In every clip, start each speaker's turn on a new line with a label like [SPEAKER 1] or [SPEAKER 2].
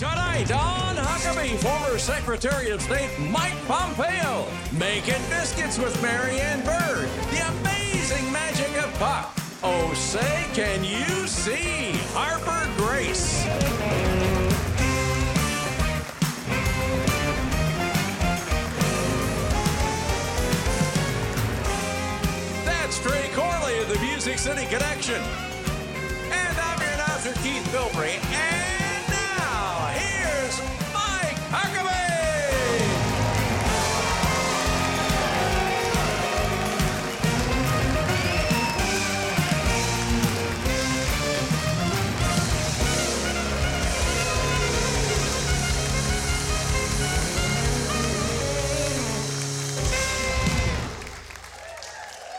[SPEAKER 1] Tonight on Huckabee, former Secretary of State Mike Pompeo making biscuits with Marianne Bird. The amazing magic of pop. Oh, say, can you see Harper Grace? That's Trey Corley of the Music City Connection. And I'm your announcer, Keith Bilbrey.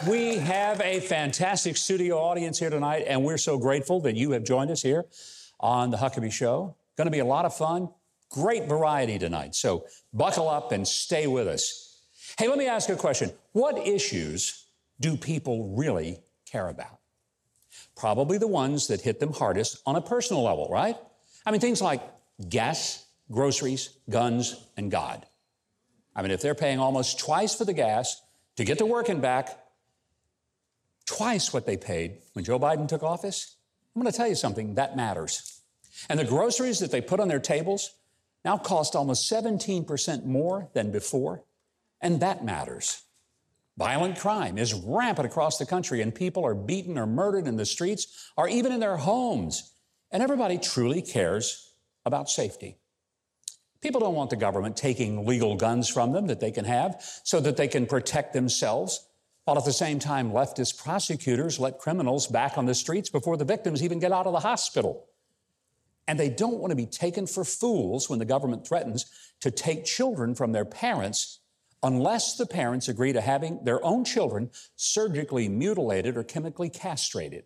[SPEAKER 2] We have a fantastic studio audience here tonight, and we're so grateful that you have joined us here on the Huckabee Show. Going to be a lot of fun, great variety tonight. So buckle up and stay with us. Hey, let me ask you a question. What issues do people really care about? Probably the ones that hit them hardest on a personal level, right? I mean, things like gas, groceries, guns, and God. I mean, if they're paying almost twice for the gas to get to work and back, twice what they paid when Joe Biden took office, I'm going to tell you something that matters. And the groceries that they put on their tables now cost almost 17% more than before, and that matters. Violent crime is rampant across the country, and people are beaten or murdered in the streets or even in their homes. And everybody truly cares about safety. People don't want the government taking legal guns from them that they can have so that they can protect themselves, while at the same time, leftist prosecutors let criminals back on the streets before the victims even get out of the hospital. And they don't want to be taken for fools when the government threatens to take children from their parents unless the parents agree to having their own children surgically mutilated or chemically castrated.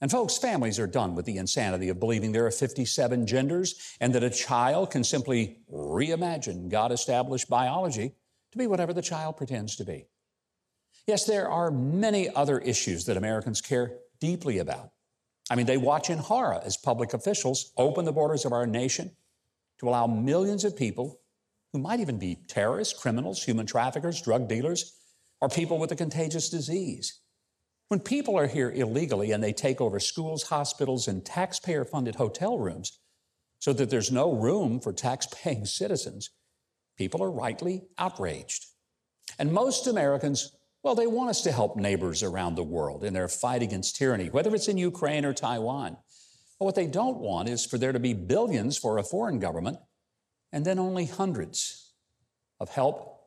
[SPEAKER 2] And folks, families are done with the insanity of believing there are 57 genders and that a child can simply reimagine God established biology to be whatever the child pretends to be. Yes, there are many other issues that Americans care deeply about. I mean, they watch in horror as public officials open the borders of our nation to allow millions of people who might even be terrorists, criminals, human traffickers, drug dealers, or people with a contagious disease. When people are here illegally and they take over schools, hospitals, and taxpayer funded hotel rooms so that there's no room for tax paying citizens, people are rightly outraged. And most Americans, well, they want us to help neighbors around the world in their fight against tyranny, whether it's in Ukraine or Taiwan. But what they don't want is for there to be billions for a foreign government and then only hundreds of help,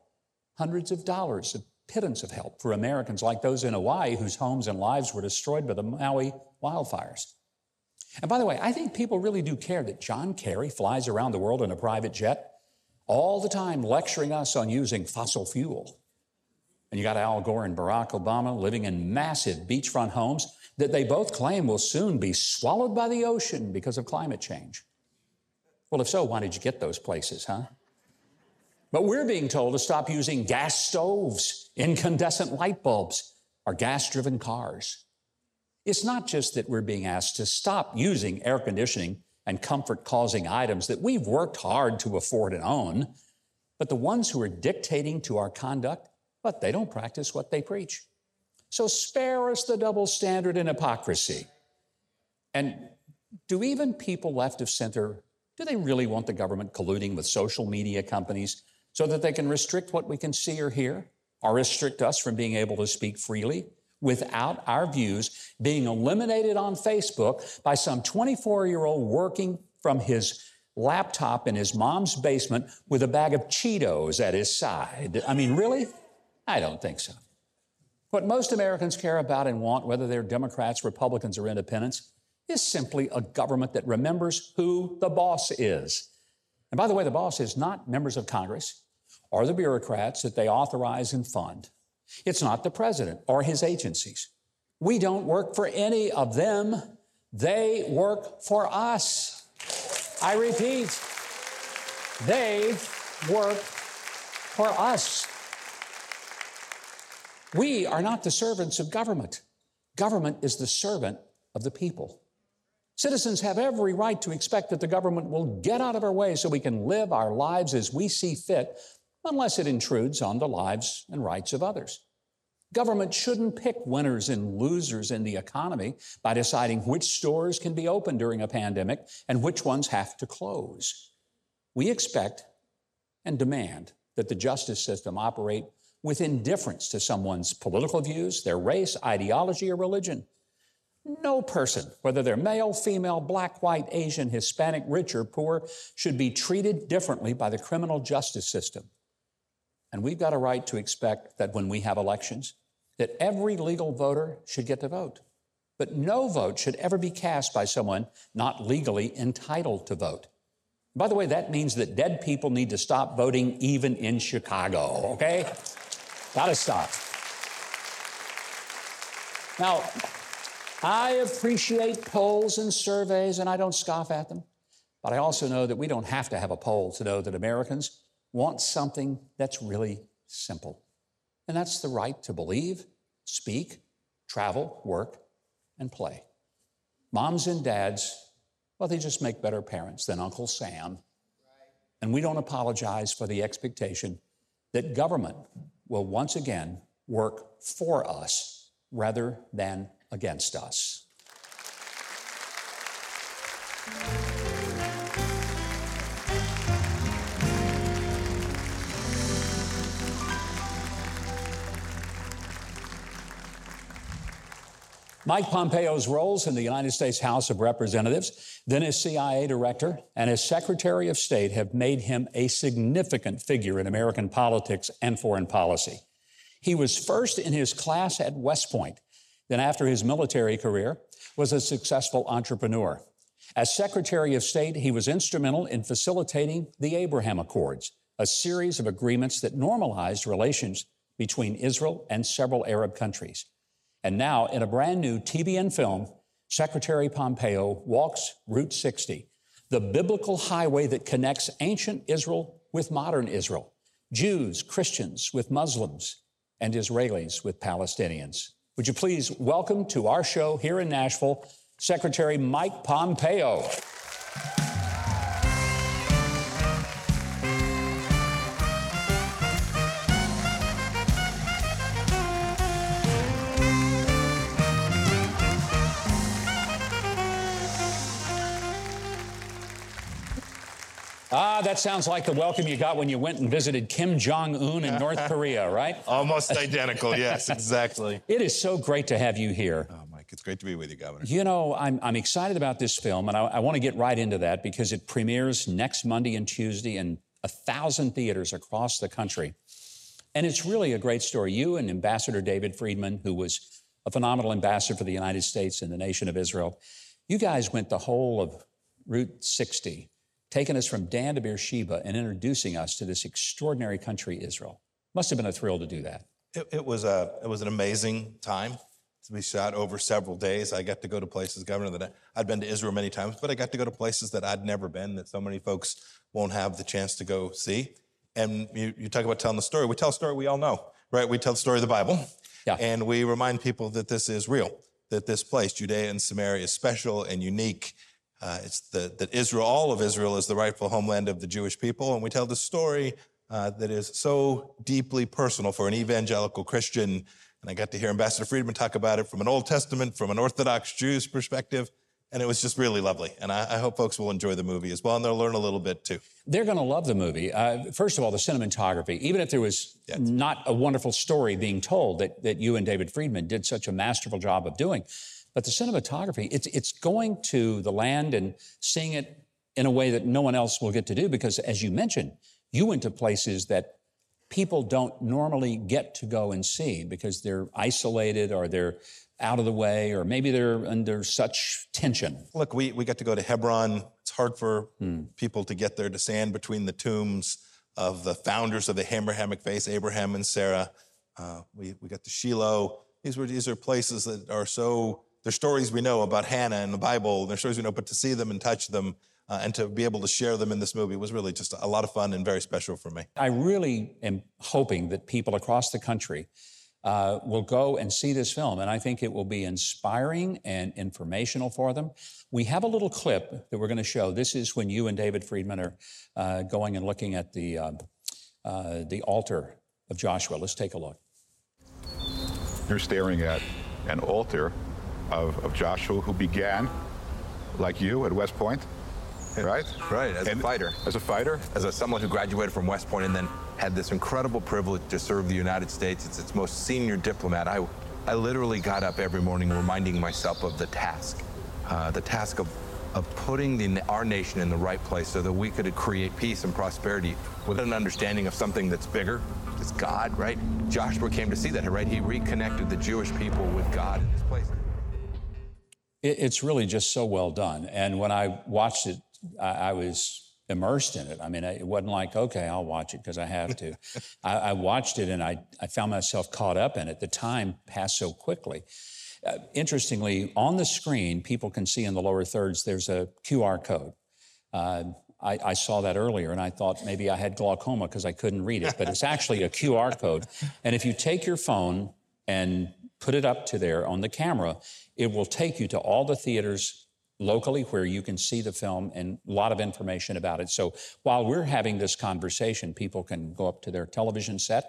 [SPEAKER 2] hundreds of dollars, a pittance of help for Americans like those in Hawaii whose homes and lives were destroyed by the Maui wildfires. And by the way, I think people really do care that John Kerry flies around the world in a private jet all the time lecturing us on using fossil fuel. And you got Al Gore and Barack Obama living in massive beachfront homes that they both claim will soon be swallowed by the ocean because of climate change. Well, if so, why did you get those places, huh? But we're being told to stop using gas stoves, incandescent light bulbs, or gas driven cars. It's not just that we're being asked to stop using air conditioning and comfort causing items that we've worked hard to afford and own, but the ones who are dictating to our conduct, but they don't practice what they preach. So spare us the double standard and hypocrisy. And do even people left of center do they really want the government colluding with social media companies so that they can restrict what we can see or hear, or restrict us from being able to speak freely without our views being eliminated on Facebook by some 24 year old working from his laptop in his mom's basement with a bag of Cheetos at his side? I mean, really? I don't think so. What most Americans care about and want, whether they're Democrats, Republicans, or independents, is simply a government that remembers who the boss is. And by the way, the boss is not members of Congress or the bureaucrats that they authorize and fund. It's not the president or his agencies. We don't work for any of them. They work for us. I repeat, they work for us. We are not the servants of government. Government is the servant of the people. Citizens have every right to expect that the government will get out of our way so we can live our lives as we see fit, unless it intrudes on the lives and rights of others. Government shouldn't pick winners and losers in the economy by deciding which stores can be open during a pandemic and which ones have to close. We expect and demand that the justice system operate with indifference to someone's political views, their race, ideology, or religion. No person, whether they're male, female, black, white, Asian, Hispanic, rich, or poor, should be treated differently by the criminal justice system. And we've got a right to expect that when we have elections, that every legal voter should get to vote. But no vote should ever be cast by someone not legally entitled to vote. By the way, that means that dead people need to stop voting even in Chicago, okay? Gotta stop. Now, I appreciate polls and surveys, and I don't scoff at them. But I also know that we don't have to have a poll to know that Americans want something that's really simple. And that's the right to believe, speak, travel, work, and play. Moms and dads, well, they just make better parents than Uncle Sam. And we don't apologize for the expectation that government will once again work for us rather than against us. Mike Pompeo's roles in the United States House of Representatives, then as CIA director and as Secretary of State have made him a significant figure in American politics and foreign policy. He was first in his class at West Point then, after his military career, was a successful entrepreneur. As Secretary of State, he was instrumental in facilitating the Abraham Accords, a series of agreements that normalized relations between Israel and several Arab countries. And now, in a brand new TBN film, Secretary Pompeo walks Route 60, the biblical highway that connects ancient Israel with modern Israel, Jews, Christians with Muslims, and Israelis with Palestinians. Would you please welcome to our show here in Nashville, Secretary Mike Pompeo. Ah, that sounds like the welcome you got when you went and visited Kim Jong un in North Korea, right?
[SPEAKER 3] Almost identical, yes, exactly.
[SPEAKER 2] It is so great to have you here.
[SPEAKER 3] Oh, Mike, it's great to be with you, Governor.
[SPEAKER 2] You know, I'm, I'm excited about this film, and I, I want to get right into that because it premieres next Monday and Tuesday in a thousand theaters across the country. And it's really a great story. You and Ambassador David Friedman, who was a phenomenal ambassador for the United States and the nation of Israel, you guys went the whole of Route 60 taking us from Dan to Beersheba and introducing us to this extraordinary country, Israel. Must have been a thrill to do that.
[SPEAKER 3] It, it was a it was an amazing time to be shot over several days. I got to go to places, Governor, that I'd been to Israel many times, but I got to go to places that I'd never been, that so many folks won't have the chance to go see. And you, you talk about telling the story. We tell a story we all know, right? We tell the story of the Bible,
[SPEAKER 2] yeah.
[SPEAKER 3] and we remind people that this is real, that this place, Judea and Samaria, is special and unique uh, it's the, that Israel, all of Israel, is the rightful homeland of the Jewish people. And we tell the story uh, that is so deeply personal for an evangelical Christian. And I got to hear Ambassador Friedman talk about it from an Old Testament, from an Orthodox Jew's perspective. And it was just really lovely. And I, I hope folks will enjoy the movie as well, and they'll learn a little bit too.
[SPEAKER 2] They're going to love the movie. Uh, first of all, the cinematography, even if there was yes. not a wonderful story being told that, that you and David Friedman did such a masterful job of doing, but the cinematography, it's, it's going to the land and seeing it in a way that no one else will get to do because, as you mentioned, you went to places that people don't normally get to go and see because they're isolated or they're out of the way or maybe they're under such tension.
[SPEAKER 3] Look, we, we got to go to Hebron. It's hard for hmm. people to get there to stand between the tombs of the founders of the Abrahamic faith, Abraham and Sarah. Uh, we, we got to Shiloh. These were these are places that are so there's stories we know about Hannah in the Bible. There's stories we know, but to see them and touch them uh, and to be able to share them in this movie was really just a lot of fun and very special for me.
[SPEAKER 2] I really am hoping that people across the country uh, will go and see this film. And I think it will be inspiring and informational for them. We have a little clip that we're going to show. This is when you and David Friedman are uh, going and looking at the, uh, uh the altar of Joshua. Let's take a look.
[SPEAKER 4] You're staring at an altar of, of Joshua who began, like you, at West Point, right?
[SPEAKER 5] Right, as and a fighter.
[SPEAKER 4] As a fighter?
[SPEAKER 5] As a, someone who graduated from West Point and then had this incredible privilege to serve the United States. It's its most senior diplomat. I, I literally got up every morning reminding myself of the task, uh, the task of, of putting the, our nation in the right place so that we could create peace and prosperity with an understanding of something that's bigger. It's God, right? Joshua came to see that, right? He reconnected the Jewish people with God in this place.
[SPEAKER 2] It's really just so well done. And when I watched it, I, I was immersed in it. I mean, it wasn't like, okay, I'll watch it because I have to. I, I, watched it and I, I found myself caught up in it. The time passed so quickly. Uh, interestingly, on the screen, people can see in the lower thirds, there's a QR code. Uh, I, I, saw that earlier and I thought maybe I had glaucoma because I couldn't read it, but it's actually a QR code. And if you take your phone and put it up to there on the camera, it will take you to all the theaters locally where you can see the film and a lot of information about it. So while we're having this conversation, people can go up to their television set,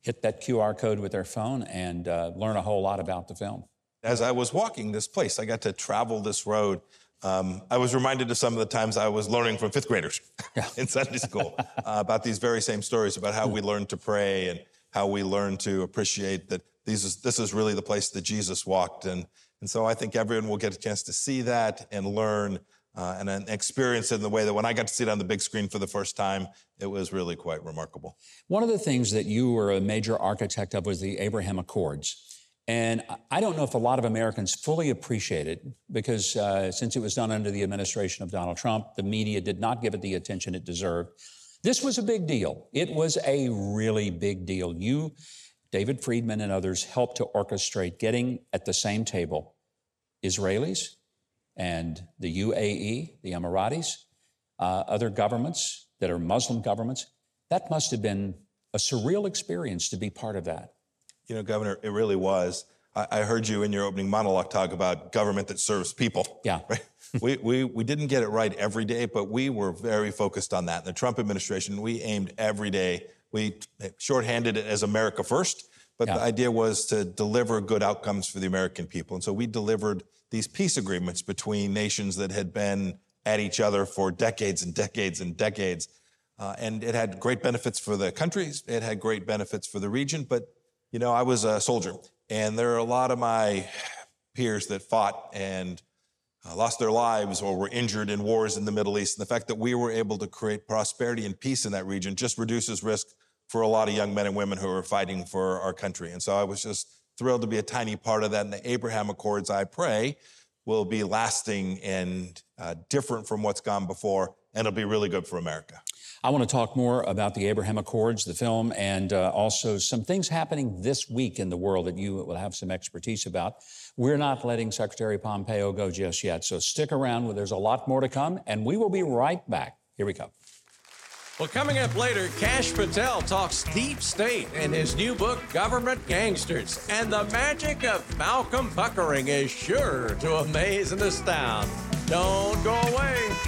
[SPEAKER 2] hit that QR code with their phone, and uh, learn a whole lot about the film.
[SPEAKER 3] As I was walking this place, I got to travel this road. Um, I was reminded of some of the times I was learning from fifth graders in Sunday school uh, about these very same stories about how we learn to pray and how we learn to appreciate that these is, this is really the place that Jesus walked. And and so I think everyone will get a chance to see that and learn uh, and, and experience it in the way that when I got to see it on the big screen for the first time, it was really quite remarkable.
[SPEAKER 2] One of the things that you were a major architect of was the Abraham Accords. And I don't know if a lot of Americans fully appreciate it because uh, since it was done under the administration of Donald Trump, the media did not give it the attention it deserved. This was a big deal. It was a really big deal. You David Friedman and others helped to orchestrate getting at the same table Israelis and the UAE, the Emiratis, uh, other governments that are Muslim governments. That must have been a surreal experience to be part of that.
[SPEAKER 3] You know, Governor, it really was. I, I heard you in your opening monologue talk about government that serves people.
[SPEAKER 2] Yeah.
[SPEAKER 3] Right? we, we, we didn't get it right every day, but we were very focused on that. In the Trump administration, we aimed every day we shorthanded it as America First, but yeah. the idea was to deliver good outcomes for the American people. And so we delivered these peace agreements between nations that had been at each other for decades and decades and decades. Uh, and it had great benefits for the countries, it had great benefits for the region. But, you know, I was a soldier, and there are a lot of my peers that fought and uh, lost their lives or were injured in wars in the Middle East. And the fact that we were able to create prosperity and peace in that region just reduces risk for a lot of young men and women who are fighting for our country. And so I was just thrilled to be a tiny part of that. And the Abraham Accords, I pray, will be lasting and uh, different from what's gone before, and it'll be really good for America.
[SPEAKER 2] I want to talk more about the Abraham Accords, the film, and uh, also some things happening this week in the world that you will have some expertise about. We're not letting Secretary Pompeo go just yet, so stick around. There's a lot more to come, and we will be right back. Here we go.
[SPEAKER 1] Well, coming up later, Kash Patel talks deep state in his new book, Government Gangsters. And the magic of Malcolm Puckering is sure to amaze and astound. Don't go away.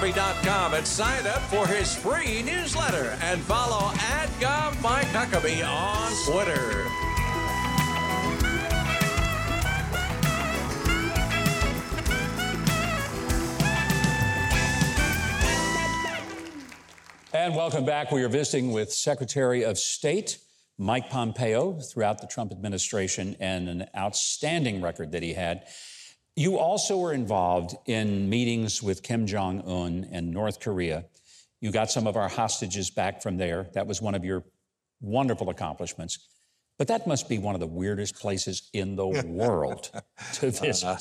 [SPEAKER 1] MikeHuckabee.com and sign up for his free newsletter and follow at Gov Mike Huckabee on Twitter.
[SPEAKER 2] And welcome back. We are visiting with Secretary of State Mike Pompeo throughout the Trump administration and an outstanding record that he had. You also were involved in meetings with Kim Jong un and North Korea. You got some of our hostages back from there. That was one of your wonderful accomplishments. But that must be one of the weirdest places in the world to uh, visit. Uh,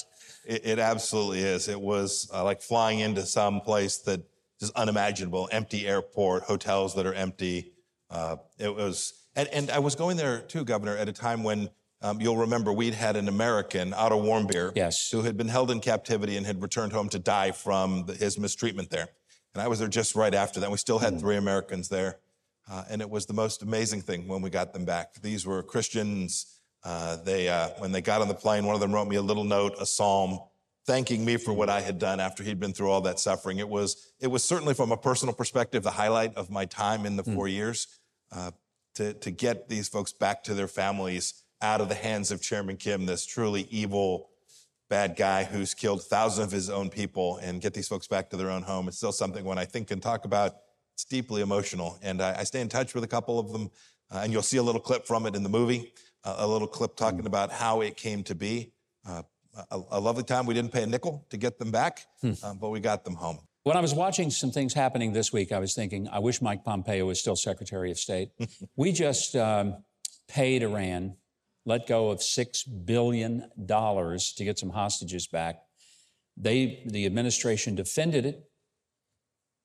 [SPEAKER 3] it, it, absolutely is. It was uh, like flying into some place that is unimaginable empty airport, hotels that are empty. Uh, it was, and, and I was going there too, Governor, at a time when um, you'll remember we'd had an American, Otto Warmbier,
[SPEAKER 2] Yes.
[SPEAKER 3] who had been held in captivity and had returned home to die from the, his mistreatment there. And I was there just right after that. We still had three Americans there. Uh, and it was the most amazing thing when we got them back. These were Christians. Uh, they, uh, when they got on the plane, one of them wrote me a little note, a psalm, thanking me for what I had done after he'd been through all that suffering. It was, it was certainly from a personal perspective the highlight of my time in the four years uh, to, to get these folks back to their families out of the hands of Chairman Kim, this truly evil, bad guy who's killed thousands of his own people, and get these folks back to their own home. It's still something when I think and talk about, it's deeply emotional. And I, I stay in touch with a couple of them, uh, and you'll see a little clip from it in the movie, uh, a little clip talking about how it came to be. Uh, a, a lovely time. We didn't pay a nickel to get them back, um, but we got them home.
[SPEAKER 2] When I was watching some things happening this week, I was thinking, I wish Mike Pompeo was still Secretary of State. we just um, paid Iran, let go of $6 billion to get some hostages back. They, the administration defended it.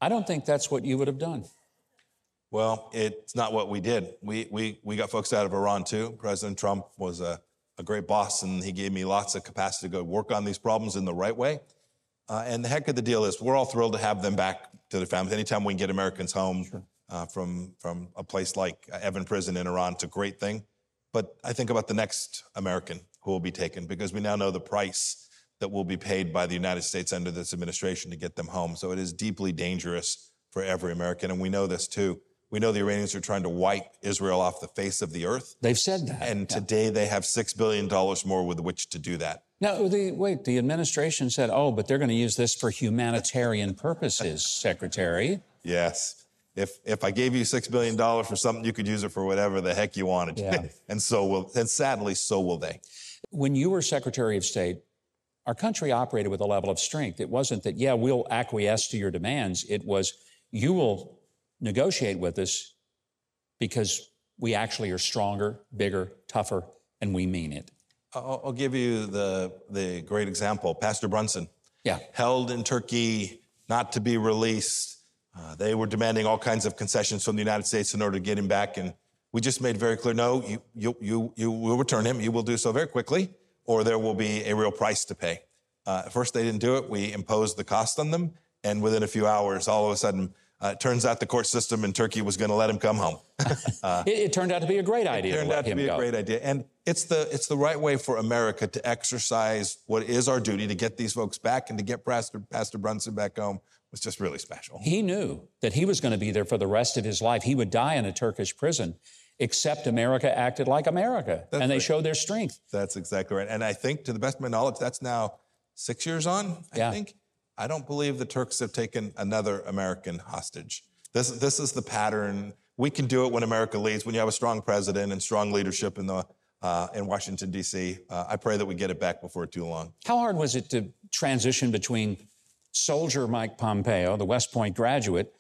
[SPEAKER 2] I don't think that's what you would have done.
[SPEAKER 3] Well, it's not what we did. We, we, we got folks out of Iran too. President Trump was a, a great boss and he gave me lots of capacity to go work on these problems in the right way. Uh, and the heck of the deal is we're all thrilled to have them back to their families. Anytime we can get Americans home uh, from, from a place like Evin Prison in Iran, it's a great thing. But I think about the next American who will be taken because we now know the price that will be paid by the United States under this administration to get them home. So it is deeply dangerous for every American. And we know this too. We know the Iranians are trying to wipe Israel off the face of the earth.
[SPEAKER 2] They've said that.
[SPEAKER 3] And today they have $6 billion more with which to do that.
[SPEAKER 2] Now, the, wait, the administration said, oh, but they're going to use this for humanitarian purposes, Secretary.
[SPEAKER 3] Yes. If, if I gave you $6 billion for something, you could use it for whatever the heck you wanted.
[SPEAKER 2] Yeah.
[SPEAKER 3] and so will, and sadly, so will they.
[SPEAKER 2] When you were Secretary of State, our country operated with a level of strength. It wasn't that, yeah, we'll acquiesce to your demands. It was, you will negotiate with us because we actually are stronger, bigger, tougher, and we mean it.
[SPEAKER 3] I'll, I'll give you the, the great example. Pastor Brunson,
[SPEAKER 2] Yeah.
[SPEAKER 3] held in Turkey, not to be released. Uh, they were demanding all kinds of concessions from the United States in order to get him back. And we just made very clear, no, you, you, you, you will return him. You will do so very quickly, or there will be a real price to pay. Uh, at first, they didn't do it. We imposed the cost on them. And within a few hours, all of a sudden, uh, it turns out the court system in Turkey was going to let him come home.
[SPEAKER 2] it, it turned out to be a great idea.
[SPEAKER 3] It turned out to be
[SPEAKER 2] go.
[SPEAKER 3] a great idea. And it's the, it's the right way for America to exercise what is our duty to get these folks back and to get Pastor, Pastor Brunson back home was just really special.
[SPEAKER 2] He knew that he was going to be there for the rest of his life. He would die in a Turkish prison, except America acted like America and they
[SPEAKER 3] right.
[SPEAKER 2] showed their strength.
[SPEAKER 3] That's exactly right. And I think, to the best of my knowledge, that's now six years on, I
[SPEAKER 2] Yeah.
[SPEAKER 3] think. I don't believe the Turks have taken another American hostage. This, this is the pattern. We can do it when America leads, when you have a strong president and strong leadership in, the, uh, in Washington, D.C. Uh, I pray that we get it back before too long.
[SPEAKER 2] How hard was it to transition between soldier Mike Pompeo, the West Point graduate,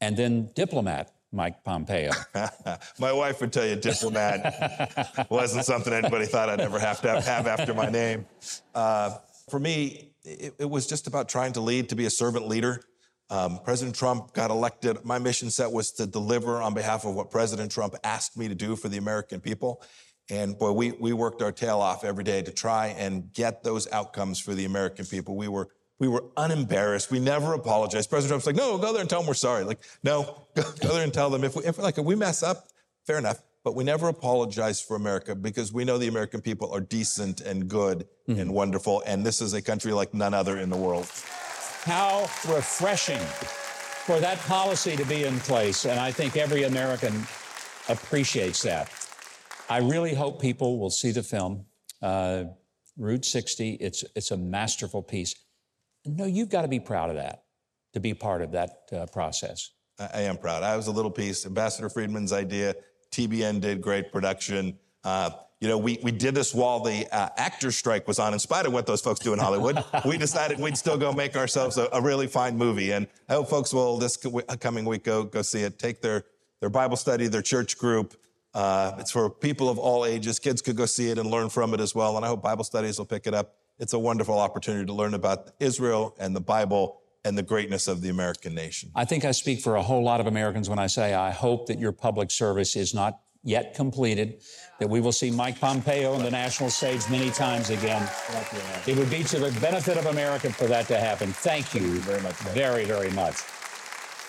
[SPEAKER 2] and then diplomat Mike Pompeo?
[SPEAKER 3] my wife would tell you diplomat wasn't something anybody thought I'd ever have to have after my name. Uh, for me, it, it was just about trying to lead, to be a servant leader. Um, President Trump got elected. My mission set was to deliver on behalf of what President Trump asked me to do for the American people. And boy, we, we worked our tail off every day to try and get those outcomes for the American people. We were we were unembarrassed. We never apologized. President Trump's like, no, go there and tell them we're sorry. Like, no, go, go there and tell them if we, if like if we mess up, fair enough. But we never apologize for America because we know the American people are decent and good and wonderful. And this is a country like none other in the world.
[SPEAKER 2] How refreshing for that policy to be in place. And I think every American appreciates that. I really hope people will see the film, uh, Route 60. It's, it's a masterful piece. No, you've got to be proud of that, to be part of that uh, process.
[SPEAKER 3] I, I am proud. I was a little piece. Ambassador Friedman's idea. TBN did great production. Uh, you know, we, we did this while the uh, actors strike was on. In spite of what those folks do in Hollywood, we decided we'd still go make ourselves a, a really fine movie. And I hope folks will this coming week go go see it. Take their their Bible study, their church group. Uh, it's for people of all ages. Kids could go see it and learn from it as well. And I hope Bible studies will pick it up. It's a wonderful opportunity to learn about Israel and the Bible and the greatness of the American nation.
[SPEAKER 2] I think I speak for a whole lot of Americans when I say I hope that your public service is not yet completed, that we will see Mike Pompeo on the national stage many times again. It would be to the benefit of America for that to happen. Thank you Thank you very much. Very, very much.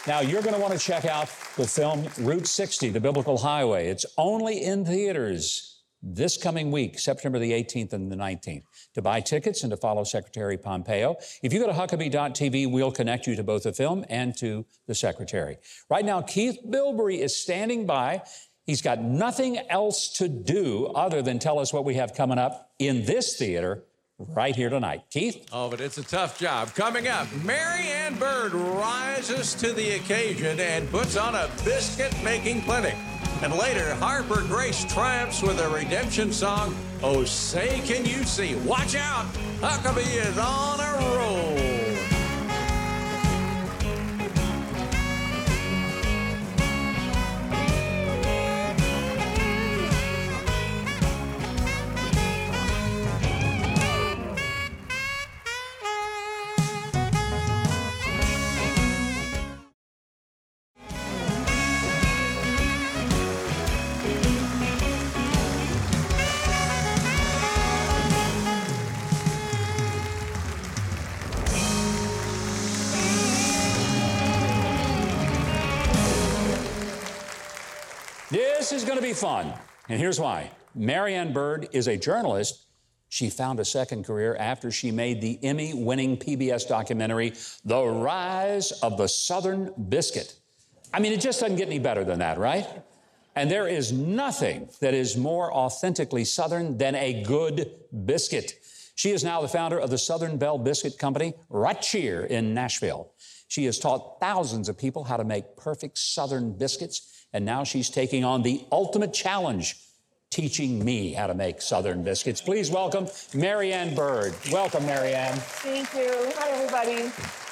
[SPEAKER 2] Now, you're going to want to check out the film Route 60, The Biblical Highway. It's only in theaters this coming week, September the 18th and the 19th. To buy tickets and to follow Secretary Pompeo, if you go to Huckabee.tv, we'll connect you to both the film and to the Secretary. Right now, Keith Bilbrey is standing by. He's got nothing else to do other than tell us what we have coming up in this theater right here tonight. Keith?
[SPEAKER 1] Oh, but it's a tough job. Coming up, Mary Ann Bird rises to the occasion and puts on a biscuit making clinic. And later, Harper Grace triumphs with a redemption song, Oh Say Can You See? Watch out! Huckabee is on a roll.
[SPEAKER 2] This is going to be fun. And here's why Marianne Bird is a journalist. She found a second career after she made the Emmy winning PBS documentary, The Rise of the Southern Biscuit. I mean, it just doesn't get any better than that, right? And there is nothing that is more authentically Southern than a good biscuit. She is now the founder of the Southern Belle Biscuit Company right here in Nashville. She has taught thousands of people how to make perfect Southern biscuits, and now she's taking on the ultimate challenge, teaching me how to make Southern biscuits. Please welcome Marianne Bird. Welcome, Marianne.
[SPEAKER 6] Thank you. Hi, everybody.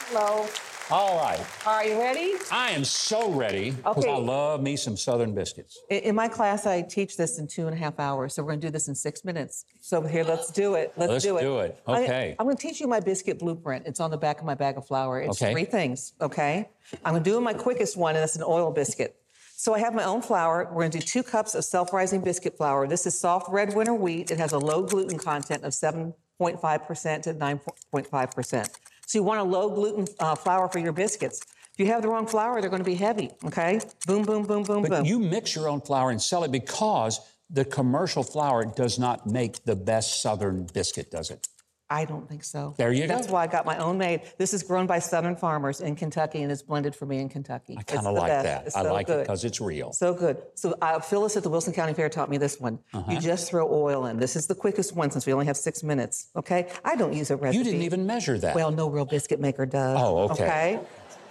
[SPEAKER 6] Hello.
[SPEAKER 2] All right.
[SPEAKER 6] Are you ready?
[SPEAKER 2] I am so ready because
[SPEAKER 6] Okay.
[SPEAKER 2] I love me some Southern biscuits.
[SPEAKER 6] In- my class, I teach this in two and a half hours, so we're going to do this in six minutes. So here, let's do it. Let's, do it.
[SPEAKER 2] Let's
[SPEAKER 6] do it.
[SPEAKER 2] do it.
[SPEAKER 6] I-
[SPEAKER 2] Okay.
[SPEAKER 6] I'm going to teach you my biscuit blueprint. It's on the back of my bag of flour. It's
[SPEAKER 2] Okay.
[SPEAKER 6] three things. Okay. I'm going to do my quickest one, and that's an oil biscuit. So I have my own flour. We're going to do two cups of self-rising biscuit flour. This is soft red winter wheat. It has a low gluten content of 7.5% to 9.5%. So you want a low gluten uh, flour for your biscuits. If you have the wrong flour, they're going to be heavy. Okay. Boom, boom, boom, boom,
[SPEAKER 2] But
[SPEAKER 6] boom.
[SPEAKER 2] you mix your own flour and sell it because the commercial flour does not make the best Southern biscuit, does it?
[SPEAKER 6] I don't think so.
[SPEAKER 2] There you go.
[SPEAKER 6] That's why I got my own made. This is grown by Southern farmers in Kentucky and it's blended for me in Kentucky.
[SPEAKER 2] I kind of like
[SPEAKER 6] best.
[SPEAKER 2] that.
[SPEAKER 6] It's
[SPEAKER 2] I
[SPEAKER 6] so
[SPEAKER 2] like it because it's real.
[SPEAKER 6] So good. So uh, Phyllis at the Wilson County Fair taught me this one.
[SPEAKER 2] Uh-huh.
[SPEAKER 6] You just throw oil in. This is the quickest one since we only have six minutes. Okay. I don't use a recipe.
[SPEAKER 2] You didn't even measure that.
[SPEAKER 6] Well, no real biscuit maker does.
[SPEAKER 2] Oh, okay.
[SPEAKER 6] Okay.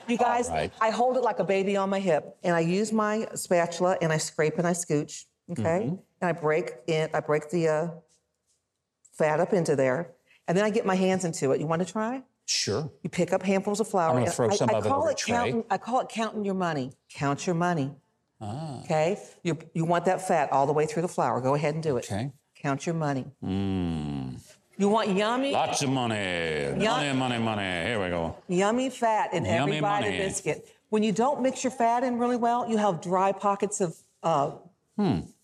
[SPEAKER 6] You guys,
[SPEAKER 2] right.
[SPEAKER 6] I hold it like a baby on my hip, and I use my spatula, and I scrape and I scooch. Okay.
[SPEAKER 2] Mm-hmm.
[SPEAKER 6] And I break it. I break the uh, fat up into there, and then I get my hands into it. You want to try?
[SPEAKER 2] sure.
[SPEAKER 6] You pick up handfuls of flour.
[SPEAKER 2] I'm gonna throw some
[SPEAKER 6] I
[SPEAKER 2] of it
[SPEAKER 6] call it
[SPEAKER 2] tray.
[SPEAKER 6] counting. I call it counting your money. Count your money.
[SPEAKER 2] Ah.
[SPEAKER 6] Okay. You you want that fat all the way through the flour. Go ahead and do it.
[SPEAKER 2] Okay.
[SPEAKER 6] Count your money. You want yummy,
[SPEAKER 2] Lots of money. Money, money, money. Here we go.
[SPEAKER 6] yummy fat in every bite
[SPEAKER 2] money.
[SPEAKER 6] of biscuit. When you don't mix your fat in really well, you have dry pockets of uh,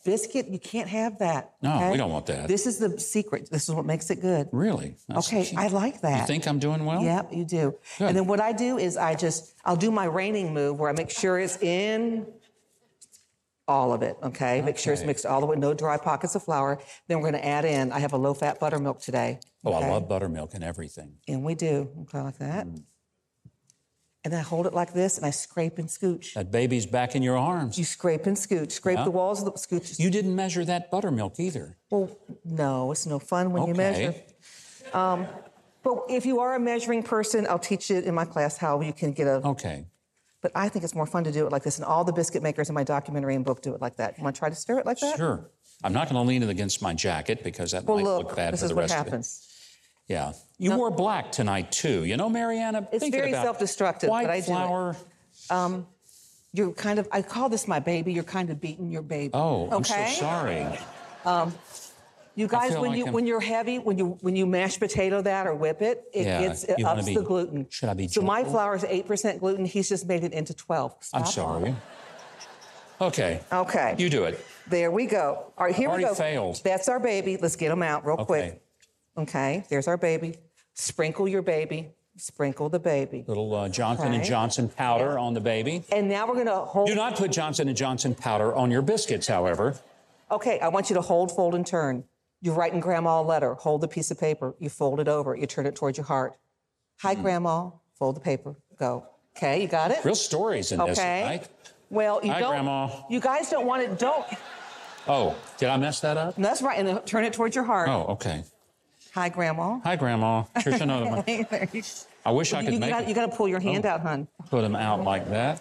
[SPEAKER 6] biscuit. You can't have that.
[SPEAKER 2] No,
[SPEAKER 6] okay?
[SPEAKER 2] we don't want that.
[SPEAKER 6] This is the secret. This is what makes it good.
[SPEAKER 2] Really? That's-
[SPEAKER 6] Okay, I like that.
[SPEAKER 2] You think I'm doing well?
[SPEAKER 6] Yeah, you do.
[SPEAKER 2] Good.
[SPEAKER 6] And then what I do is I just I'll do my raining move where I make sure it's in all of it. Okay, make sure it's mixed all the way, no dry pockets of flour. Then we're going to add in. I have a low-fat buttermilk today.
[SPEAKER 2] Oh. I love buttermilk and everything.
[SPEAKER 6] And we do. Okay, like that. Mm. And I hold it like this, and I scrape and scooch.
[SPEAKER 2] That baby's back in your arms.
[SPEAKER 6] You scrape and scooch. Scrape
[SPEAKER 2] Yeah.
[SPEAKER 6] the walls of the scooch.
[SPEAKER 2] You didn't measure that buttermilk either.
[SPEAKER 6] well, no, it's no fun when you measure.
[SPEAKER 2] Okay.
[SPEAKER 6] Um, but if you are a measuring person, I'll teach you in my class how you can get a
[SPEAKER 2] Okay.
[SPEAKER 6] But I think it's more fun to do it like this. And all the biscuit makers in my documentary and book do it like that. You want to try to stir it like that?
[SPEAKER 2] Sure. I'm not going to lean it against my jacket because that
[SPEAKER 6] Well,
[SPEAKER 2] might
[SPEAKER 6] look,
[SPEAKER 2] look bad
[SPEAKER 6] this
[SPEAKER 2] for
[SPEAKER 6] is
[SPEAKER 2] the
[SPEAKER 6] what
[SPEAKER 2] rest
[SPEAKER 6] happens.
[SPEAKER 2] of it. Yeah. You wore black tonight too. You know, Mariana,
[SPEAKER 6] It's very
[SPEAKER 2] about
[SPEAKER 6] self-destructive,
[SPEAKER 2] White
[SPEAKER 6] but I do it.
[SPEAKER 2] flour.
[SPEAKER 6] Um, you're kind of, I call this my baby. You're kind of beating your baby.
[SPEAKER 2] Oh, I'm so
[SPEAKER 6] okay?
[SPEAKER 2] sorry.
[SPEAKER 6] Um, you guys, when
[SPEAKER 2] like
[SPEAKER 6] you
[SPEAKER 2] I'm-
[SPEAKER 6] when you're heavy, when you when you mash potato that or whip it, it
[SPEAKER 2] Yeah,
[SPEAKER 6] gets it
[SPEAKER 2] wanna
[SPEAKER 6] ups
[SPEAKER 2] be-
[SPEAKER 6] the gluten.
[SPEAKER 2] should I be
[SPEAKER 6] So my flour is eight percent gluten. He's just made it into twelve.
[SPEAKER 2] I'm sorry. Okay.
[SPEAKER 6] Okay.
[SPEAKER 2] You do it.
[SPEAKER 6] There we go. All right, here
[SPEAKER 2] Already
[SPEAKER 6] we go.
[SPEAKER 2] failed.
[SPEAKER 6] That's our baby. Let's get them out real
[SPEAKER 2] Okay.
[SPEAKER 6] quick. Okay, there's our baby. Sprinkle your baby. Sprinkle the baby.
[SPEAKER 2] Little uh, Johnson and Johnson powder on the baby.
[SPEAKER 6] And now we're gonna hold.
[SPEAKER 2] Do not put Johnson and Johnson powder on your biscuits, however.
[SPEAKER 6] Okay, I want you to hold, fold, and turn. You're writing grandma a letter. Hold the piece of paper. You fold it over. You turn it towards your heart. Hi,
[SPEAKER 2] Hmm.
[SPEAKER 6] grandma. Fold the paper. Go. Okay, you got it?
[SPEAKER 2] Real stories in this,
[SPEAKER 6] Okay.
[SPEAKER 2] right?
[SPEAKER 6] Well, you
[SPEAKER 2] Hi,
[SPEAKER 6] don't.
[SPEAKER 2] Grandma.
[SPEAKER 6] You guys don't want it. Don't.
[SPEAKER 2] Oh, did I mess that up?
[SPEAKER 6] That's right. And then turn it towards your heart.
[SPEAKER 2] Oh, okay.
[SPEAKER 6] Hi, grandma.
[SPEAKER 2] Hi, Grandma. Here's another one. I wish I could
[SPEAKER 6] you
[SPEAKER 2] make
[SPEAKER 6] got,
[SPEAKER 2] it.
[SPEAKER 6] you got to pull your hand
[SPEAKER 2] Oh.
[SPEAKER 6] out, hon.
[SPEAKER 2] Oh, put them out like that.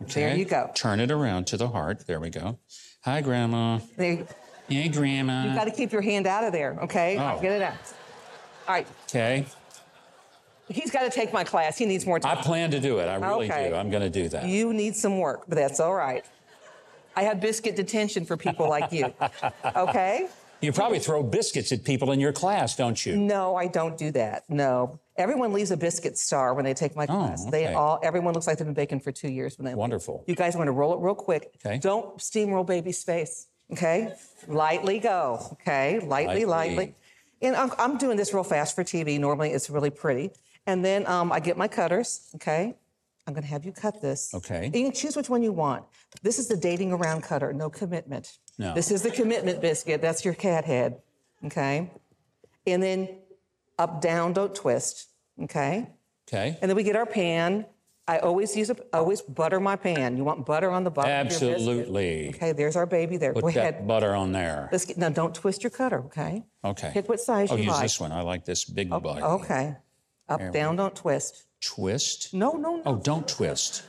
[SPEAKER 6] There you go.
[SPEAKER 2] Turn it around to the heart. There we go. Hi, Grandma.
[SPEAKER 6] There
[SPEAKER 2] Hey, Grandma.
[SPEAKER 6] you got to keep your hand out of there. Okay.
[SPEAKER 2] Oh.
[SPEAKER 6] Get it out. All right.
[SPEAKER 2] Okay.
[SPEAKER 6] He's got to take my class. He needs more time.
[SPEAKER 2] I plan to do it. I really
[SPEAKER 6] Okay.
[SPEAKER 2] do. I'm going to do that.
[SPEAKER 6] You need some work, but that's all right. I have biscuit detention for people like you. Okay?
[SPEAKER 2] You probably throw biscuits at people in your class, don't you?
[SPEAKER 6] No, I don't do that. No. Everyone leaves a biscuit star when they take my class. They
[SPEAKER 2] Oh, okay.
[SPEAKER 6] all everyone looks like they've been baking for two years when they leave.
[SPEAKER 2] Wonderful.
[SPEAKER 6] You guys want to roll it real quick.
[SPEAKER 2] Okay.
[SPEAKER 6] Don't steamroll baby's face. Okay? Lightly go. Okay? Lightly,
[SPEAKER 2] Lightly.
[SPEAKER 6] lightly. And I'm, I'm doing this real fast for TV. Normally it's really pretty. And then um, I get my cutters. Okay? I'm going to have you cut this.
[SPEAKER 2] Okay.
[SPEAKER 6] And you can choose which one you want. This is the dating around cutter, no commitment.
[SPEAKER 2] No.
[SPEAKER 6] This is the commitment biscuit. That's your cat head. Okay? And then up, down, don't twist. Okay?
[SPEAKER 2] Okay.
[SPEAKER 6] And then we get our pan. I always use a, always butter my pan. You want butter on the bottom.
[SPEAKER 2] Absolutely.
[SPEAKER 6] Okay, there's our baby there.
[SPEAKER 2] Put
[SPEAKER 6] Go
[SPEAKER 2] that
[SPEAKER 6] ahead.
[SPEAKER 2] butter on there.
[SPEAKER 6] Let's get now. Don't twist your cutter. Okay.
[SPEAKER 2] Okay.
[SPEAKER 6] Pick what size you like.
[SPEAKER 2] Oh,
[SPEAKER 6] you
[SPEAKER 2] use
[SPEAKER 6] like.
[SPEAKER 2] this one. I like this big oh, butter.
[SPEAKER 6] Okay. Up, down, don't twist.
[SPEAKER 2] Twist.
[SPEAKER 6] No, no, no.
[SPEAKER 2] Oh, don't twist.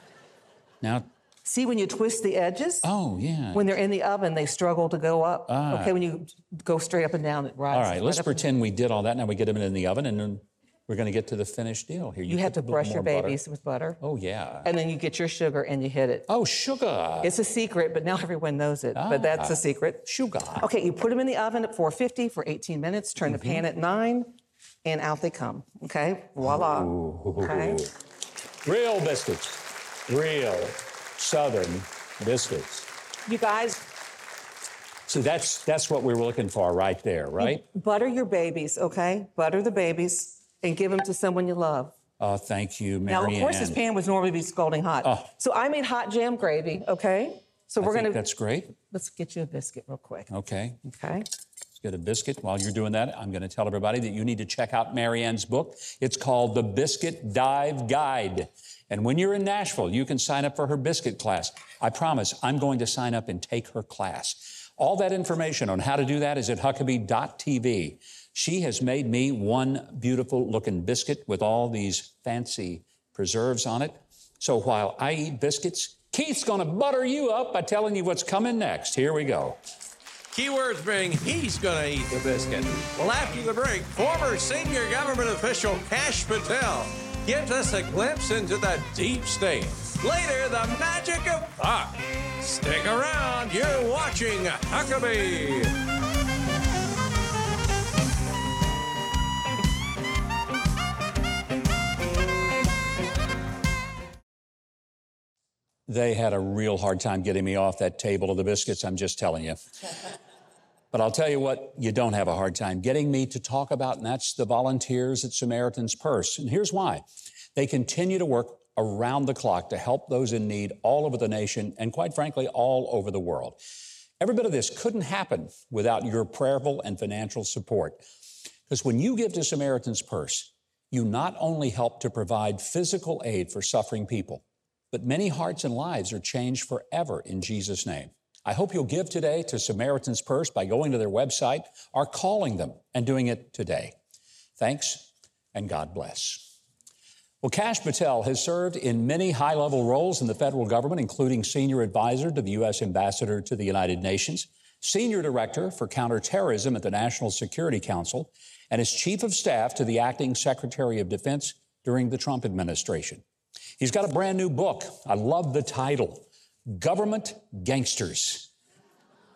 [SPEAKER 2] Now,
[SPEAKER 6] See when you twist the edges?
[SPEAKER 2] oh, yeah.
[SPEAKER 6] When they're in the oven, they struggle to go up. Okay, when you go straight up and down, it rises.
[SPEAKER 2] Ah. all right, let's pretend we did all that. Now we get them in the oven, and then we're going to get to the finished deal. Here,
[SPEAKER 6] You have to brush your
[SPEAKER 2] more butter.
[SPEAKER 6] babies with butter.
[SPEAKER 2] Oh, yeah.
[SPEAKER 6] And then you get your sugar and you hit it.
[SPEAKER 2] Oh, sugar.
[SPEAKER 6] It's a secret, but now everyone knows it. But that's
[SPEAKER 2] Ah.
[SPEAKER 6] a secret.
[SPEAKER 2] Sugar.
[SPEAKER 6] Okay, you put them in the oven at 450 for 18 minutes, turn the
[SPEAKER 2] Mm-hmm.
[SPEAKER 6] pan at 9, and out they come. Okay, voila. Okay.
[SPEAKER 2] Real biscuits. Real Southern biscuits.
[SPEAKER 6] You guys,
[SPEAKER 2] See, that's that's what we were looking for right there, right?
[SPEAKER 6] butter your babies, okay? Butter the babies and give them to someone you love.
[SPEAKER 2] Oh, thank you, Mary.
[SPEAKER 6] Now, of course, this pan would normally be scalding hot.
[SPEAKER 2] Oh.
[SPEAKER 6] So I made hot jam gravy, okay? So we're
[SPEAKER 2] think
[SPEAKER 6] gonna
[SPEAKER 2] that's great.
[SPEAKER 6] let's get you a biscuit real quick,
[SPEAKER 2] Okay.
[SPEAKER 6] okay?
[SPEAKER 2] Let's get a biscuit. While you're doing that, I'm going to tell everybody that you need to check out Marianne's book. It's called The Biscuit Dive Guide. And when you're in Nashville, you can sign up for her biscuit class. I promise I'm going to sign up and take her class. All that information on how to do that is at huckabee.tv. She has made me one beautiful looking biscuit with all these fancy preserves on it. So while I eat biscuits, Keith's going to butter you up by telling you what's coming next. Here we go.
[SPEAKER 1] Keywords being he's gonna eat the biscuit. Well, after the break, former senior government official Kash Patel gives us a glimpse into the deep state. Later, the magic of Huck. Stick around, you're watching Huckabee.
[SPEAKER 2] They had a real hard time getting me off that table of the biscuits, I'm just telling you. But I'll tell you what, you don't have a hard time getting me to talk about, and that's the volunteers at Samaritan's Purse. And here's why they continue to work around the clock to help those in need all over the nation and, quite frankly, all over the world. Every bit of this couldn't happen without your prayerful and financial support. Because when you give to Samaritan's Purse, you not only help to provide physical aid for suffering people, but many hearts and lives are changed forever in Jesus' name. I hope you'll give today to Samaritan's Purse by going to their website or calling them and doing it today. Thanks and God bless. Well, Kash Patel has served in many high level roles in the federal government, including senior advisor to the U.S. ambassador to the United Nations, senior director for counterterrorism at the National Security Council, and as chief of staff to the acting secretary of defense during the Trump administration. He's got a brand new book. I love the title Government Gangsters.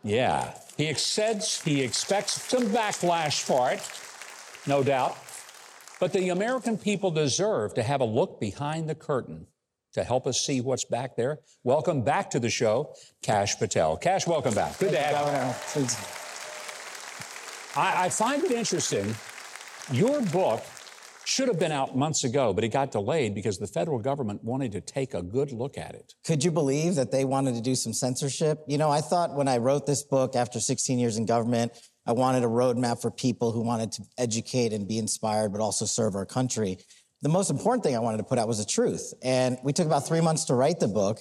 [SPEAKER 2] Yeah, he expects, he expects some backlash for it, no doubt. But the American people deserve to have a look behind the curtain to help us see what's back there. Welcome back to the show, Kash Patel. Kash, welcome back. Good to have you. I, I find it interesting. Your book should have been out months ago, but it got delayed because the federal government wanted to take a good look at it.
[SPEAKER 7] Could you believe that they wanted to do some censorship? You know, I thought when I wrote this book after 16 years in government, I wanted a roadmap for people who wanted to educate and be inspired, but also serve our country. The most important thing I wanted to put out was the truth. And we took about three months to write the book,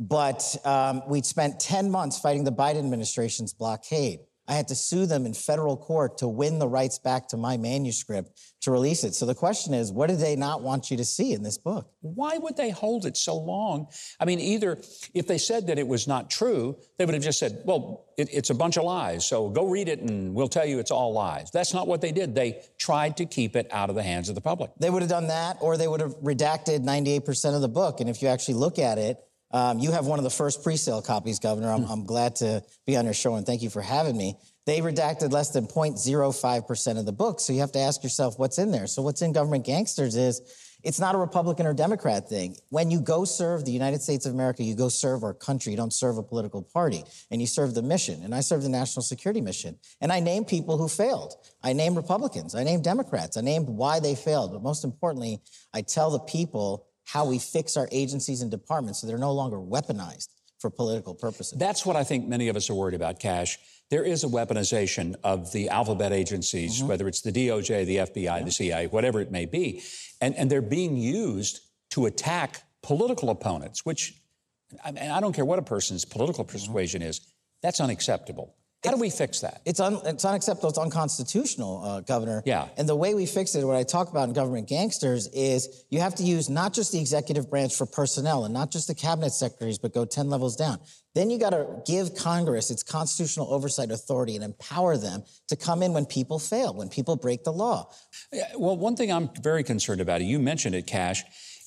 [SPEAKER 7] but um, we spent 10 months fighting the Biden administration's blockade. I had to sue them in federal court to win the rights back to my manuscript to release it. So the question is, what did they not want you to see in this book?
[SPEAKER 2] Why would they hold it so long? I mean, either if they said that it was not true, they would have just said, well, it, it's a bunch of lies. So go read it and we'll tell you it's all lies. That's not what they did. They tried to keep it out of the hands of the public.
[SPEAKER 7] They would have done that, or they would have redacted 98% of the book. And if you actually look at it, um, you have one of the first pre-sale copies, Governor. I'm, I'm, glad to be on your show and thank you for having me. They redacted less than 0.05% of the book. So you have to ask yourself what's in there. So what's in Government Gangsters is it's not a Republican or Democrat thing. When you go serve the United States of America, you go serve our country. You don't serve a political party and you serve the mission. And I serve the national security mission. And I name people who failed. I name Republicans. I name Democrats. I named why they failed. But most importantly, I tell the people how we fix our agencies and departments so they're no longer weaponized for political purposes.
[SPEAKER 2] That's what I think many of us are worried about, Kash. There is a weaponization of the alphabet agencies, mm-hmm. whether it's the DOJ, the FBI, yeah. the CIA, whatever it may be, and, and they're being used to attack political opponents, which, I, mean, I don't care what a person's political mm-hmm. persuasion mm-hmm. is, that's unacceptable. How do we fix that?
[SPEAKER 7] It's, un, it's unacceptable. It's unconstitutional, uh, Governor.
[SPEAKER 2] Yeah.
[SPEAKER 7] And the way we fix it, what I talk about in government gangsters, is you have to use not just the executive branch for personnel and not just the cabinet secretaries, but go 10 levels down. Then you got to give Congress its constitutional oversight authority and empower them to come in when people fail, when people break the law.
[SPEAKER 2] Well, one thing I'm very concerned about, you mentioned it, Kash,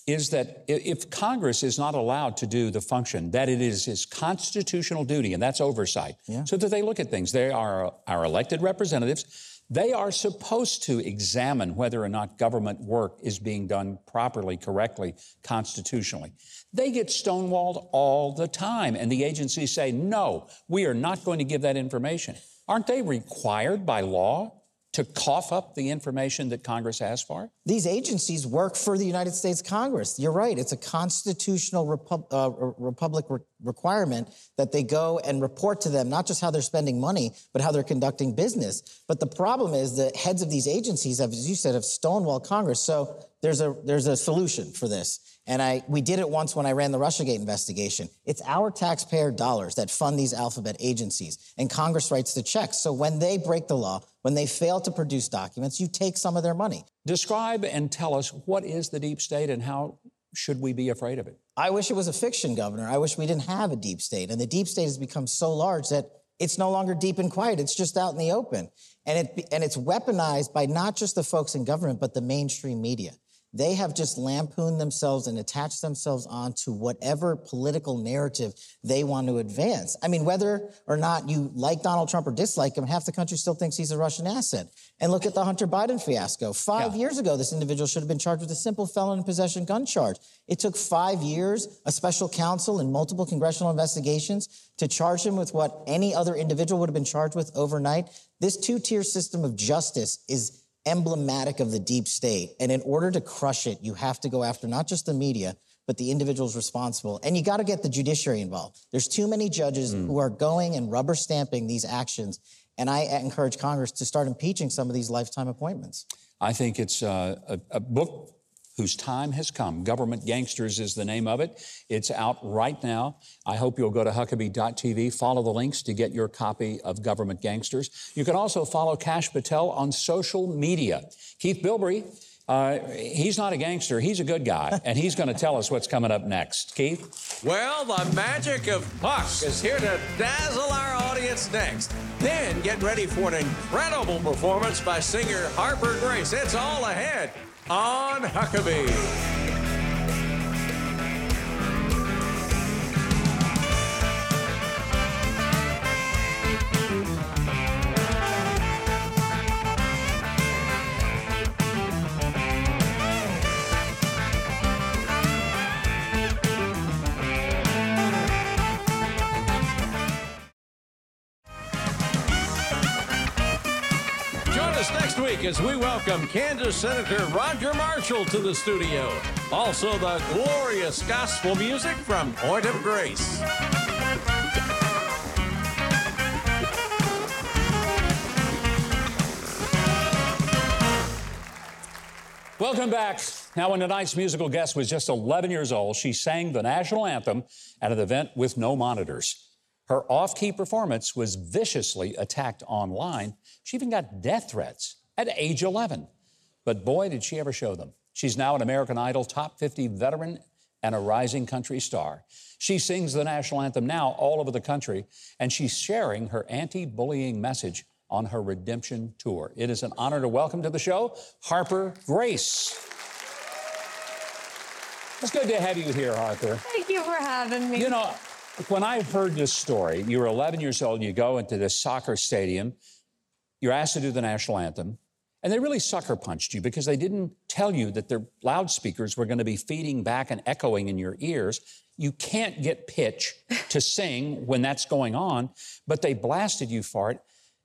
[SPEAKER 2] is that if Congress is not allowed to do the function that it is its constitutional duty, and that's oversight, yeah. so that they look at things, they are our elected representatives. They are supposed to examine whether or not government work is being done properly, correctly, constitutionally. They get stonewalled all the time, and the agencies say, no, we are not going to give that information. Aren't they required by law to cough up the information that Congress asks for?
[SPEAKER 7] These agencies work for the United States Congress. You're right. It's a constitutional uh, republic re- requirement that they go and report to them, not just how they're spending money, but how they're conducting business. But the problem is the heads of these agencies, have, as you said, have stonewalled Congress. So there's a, there's a solution for this. And I, we did it once when I ran the Russiagate investigation. It's our taxpayer dollars that fund these alphabet agencies, and Congress writes the checks. So when they break the law, when they fail to produce documents, you take some of their money.
[SPEAKER 2] Describe and tell us what is the deep state and how should we be afraid of it?
[SPEAKER 7] I wish it was a fiction, Governor. I wish we didn't have a deep state. And the deep state has become so large that it's no longer deep and quiet. It's just out in the open. And, it, and it's weaponized by not just the folks in government, but the mainstream media. They have just lampooned themselves and attached themselves onto whatever political narrative they want to advance. I mean, whether or not you like Donald Trump or dislike him, half the country still thinks he's a Russian asset. And look at the Hunter Biden fiasco. Five yeah. years ago, this individual should have been charged with a simple felon in possession gun charge. It took five years, a special counsel, and multiple congressional investigations to charge him with what any other individual would have been charged with overnight. This two tier system of justice is emblematic of the deep state. And in order to crush it, you have to go after not just the media, but the individuals responsible. And you got to get the judiciary involved. There's too many judges mm. who are going and rubber stamping these actions. And I encourage Congress to start impeaching some of these lifetime appointments.
[SPEAKER 2] I think it's uh, a, a book whose time has come. Government Gangsters is the name of it. It's out right now. I hope you'll go to Huckabee.tv, follow the links to get your copy of Government Gangsters. You can also follow Kash Patel on social media. Keith Bilbrey, uh, he's not a gangster, he's a good guy, and he's going to tell us what's coming up next. Keith?
[SPEAKER 1] Well, the magic of Puck is here to dazzle our audience next. Then get ready for an incredible performance by singer Harper Grace. It's all ahead on Huckabee. Welcome Kansas Senator Roger Marshall to the studio. Also, the glorious gospel music from Point of Grace.
[SPEAKER 2] Welcome back. Now, when tonight's musical guest was just 11 years old, she sang the national anthem at an event with no monitors. Her off key performance was viciously attacked online. She even got death threats at age 11. But boy, did she ever show them. She's now an American Idol top 50 veteran and a rising country star. She sings the national anthem now all over the country, and she's sharing her anti bullying message on her redemption tour. It is an honor to welcome to the show Harper Grace. It's good to have you here, Harper.
[SPEAKER 8] Thank you for having me.
[SPEAKER 2] You know, when I heard this story, you were 11 years old, you go into this soccer stadium, you're asked to do the national anthem, and they really sucker punched you because they didn't tell you that their loudspeakers were going to be feeding back and echoing in your ears. You can't get pitch to sing when that's going on, but they blasted you for it.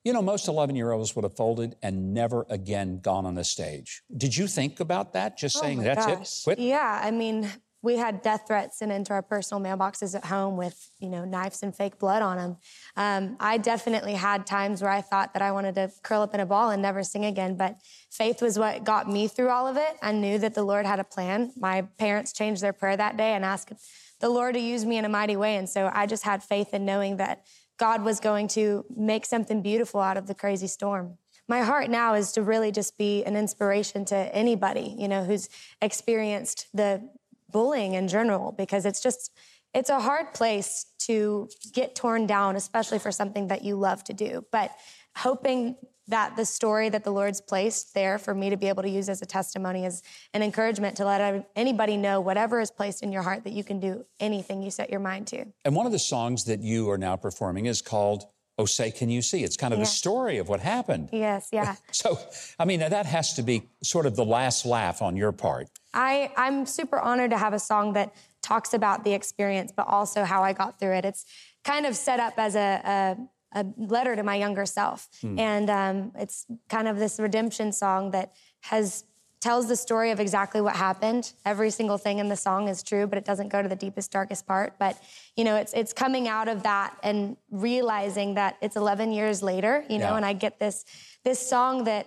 [SPEAKER 2] You know, most 11 year olds would have folded and never again gone on the stage. Did you think about that? Just
[SPEAKER 8] Oh
[SPEAKER 2] saying, that's
[SPEAKER 8] gosh.
[SPEAKER 2] it? Quit?
[SPEAKER 8] Yeah, I mean, we had death threats sent into our personal mailboxes at home with, you know, knives and fake blood on them. Um, I definitely had times where I thought that I wanted to curl up in a ball and never sing again, but faith was what got me through all of it. I knew that the Lord had a plan. My parents changed their prayer that day and asked the Lord to use me in a mighty way. And so I just had faith in knowing that God was going to make something beautiful out of the crazy storm. My heart now is to really just be an inspiration to anybody, you know, who's experienced the bullying in general because it's just it's a hard place to get torn down, especially for something that you love to do. But hoping that the story that the Lord's placed there for me to be able to use as a testimony is an encouragement to let anybody know whatever is placed in your heart that you can do anything you set your mind to.
[SPEAKER 2] And one of the songs that you are now performing is called Oh Say Can You See? It's kind of
[SPEAKER 8] Yeah.
[SPEAKER 2] the story of what happened.
[SPEAKER 8] Yes, yeah.
[SPEAKER 2] So, I mean, that has to be sort of the last laugh on your part.
[SPEAKER 8] I, I'm super honored to have a song that talks about the experience, but also how I got through it. It's kind of set up as a, a, a letter to my younger self. And um, it's kind of this redemption song that has tells the story of exactly what happened. Every single thing in the song is true, but it doesn't go to the deepest, darkest part. But you know, it's it's coming out of that and realizing that it's 11 years later. You know,
[SPEAKER 2] Yeah.
[SPEAKER 8] and I get this this song that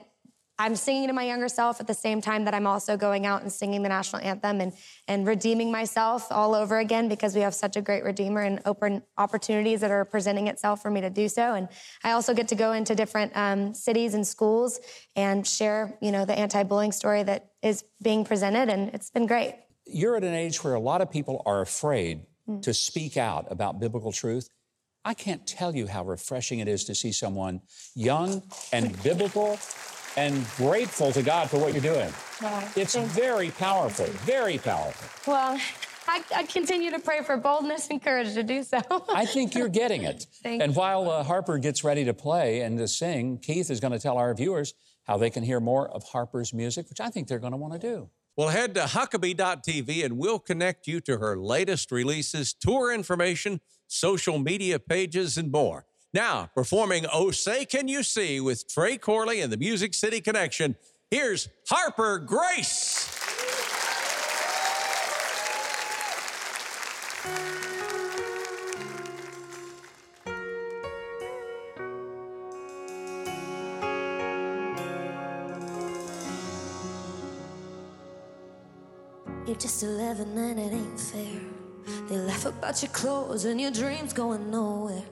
[SPEAKER 8] I'm singing to my younger self at the same time that I'm also going out and singing the national anthem and and redeeming myself all over again because we have such a great redeemer and open opportunities that are presenting itself for me to do so. And I also get to go into different um, cities and schools and share, you know, the anti-bullying story that is being presented, and it's been great.
[SPEAKER 2] You're at an age where a lot of people are afraid to speak out about biblical truth. I can't tell you how refreshing it is to see someone young and biblical and grateful to God for what you're doing.
[SPEAKER 8] Wow.
[SPEAKER 2] It's
[SPEAKER 8] Thank-
[SPEAKER 2] very powerful, very powerful.
[SPEAKER 8] Well, I, I continue to pray for boldness and courage to do so.
[SPEAKER 2] I think you're getting it.
[SPEAKER 8] Thank
[SPEAKER 2] and while uh, Harper gets ready to play and to sing, Keith is going to tell our viewers how they can hear more of Harper's music, which I think they're going to want to do.
[SPEAKER 1] Well, head to Huckabee.tv and we'll connect you to her latest releases, tour information, social media pages, and more. Now, performing Oh Say Can You See with Trey Corley and the Music City Connection, here's Harper Grace.
[SPEAKER 9] You're just 11 and it ain't fair. They laugh about your clothes and your dreams going nowhere.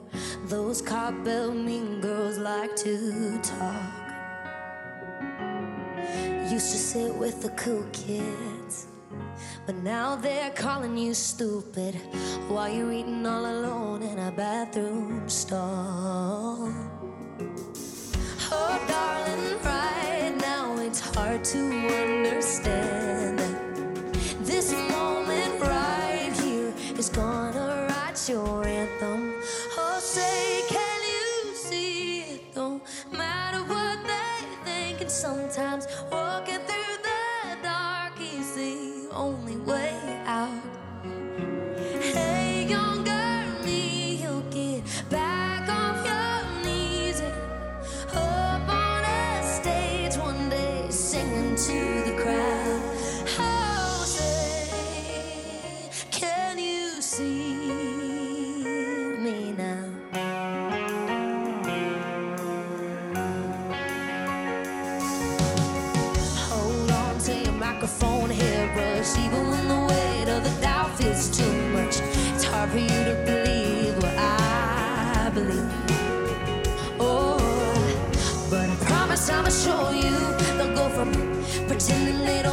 [SPEAKER 9] Those cop-bell mean girls like to talk. Used to sit with the cool kids, but now they're calling you stupid while you're eating all alone in a bathroom stall. Oh, darling, right now it's hard to understand that this moment right here is gonna write your pretending they don't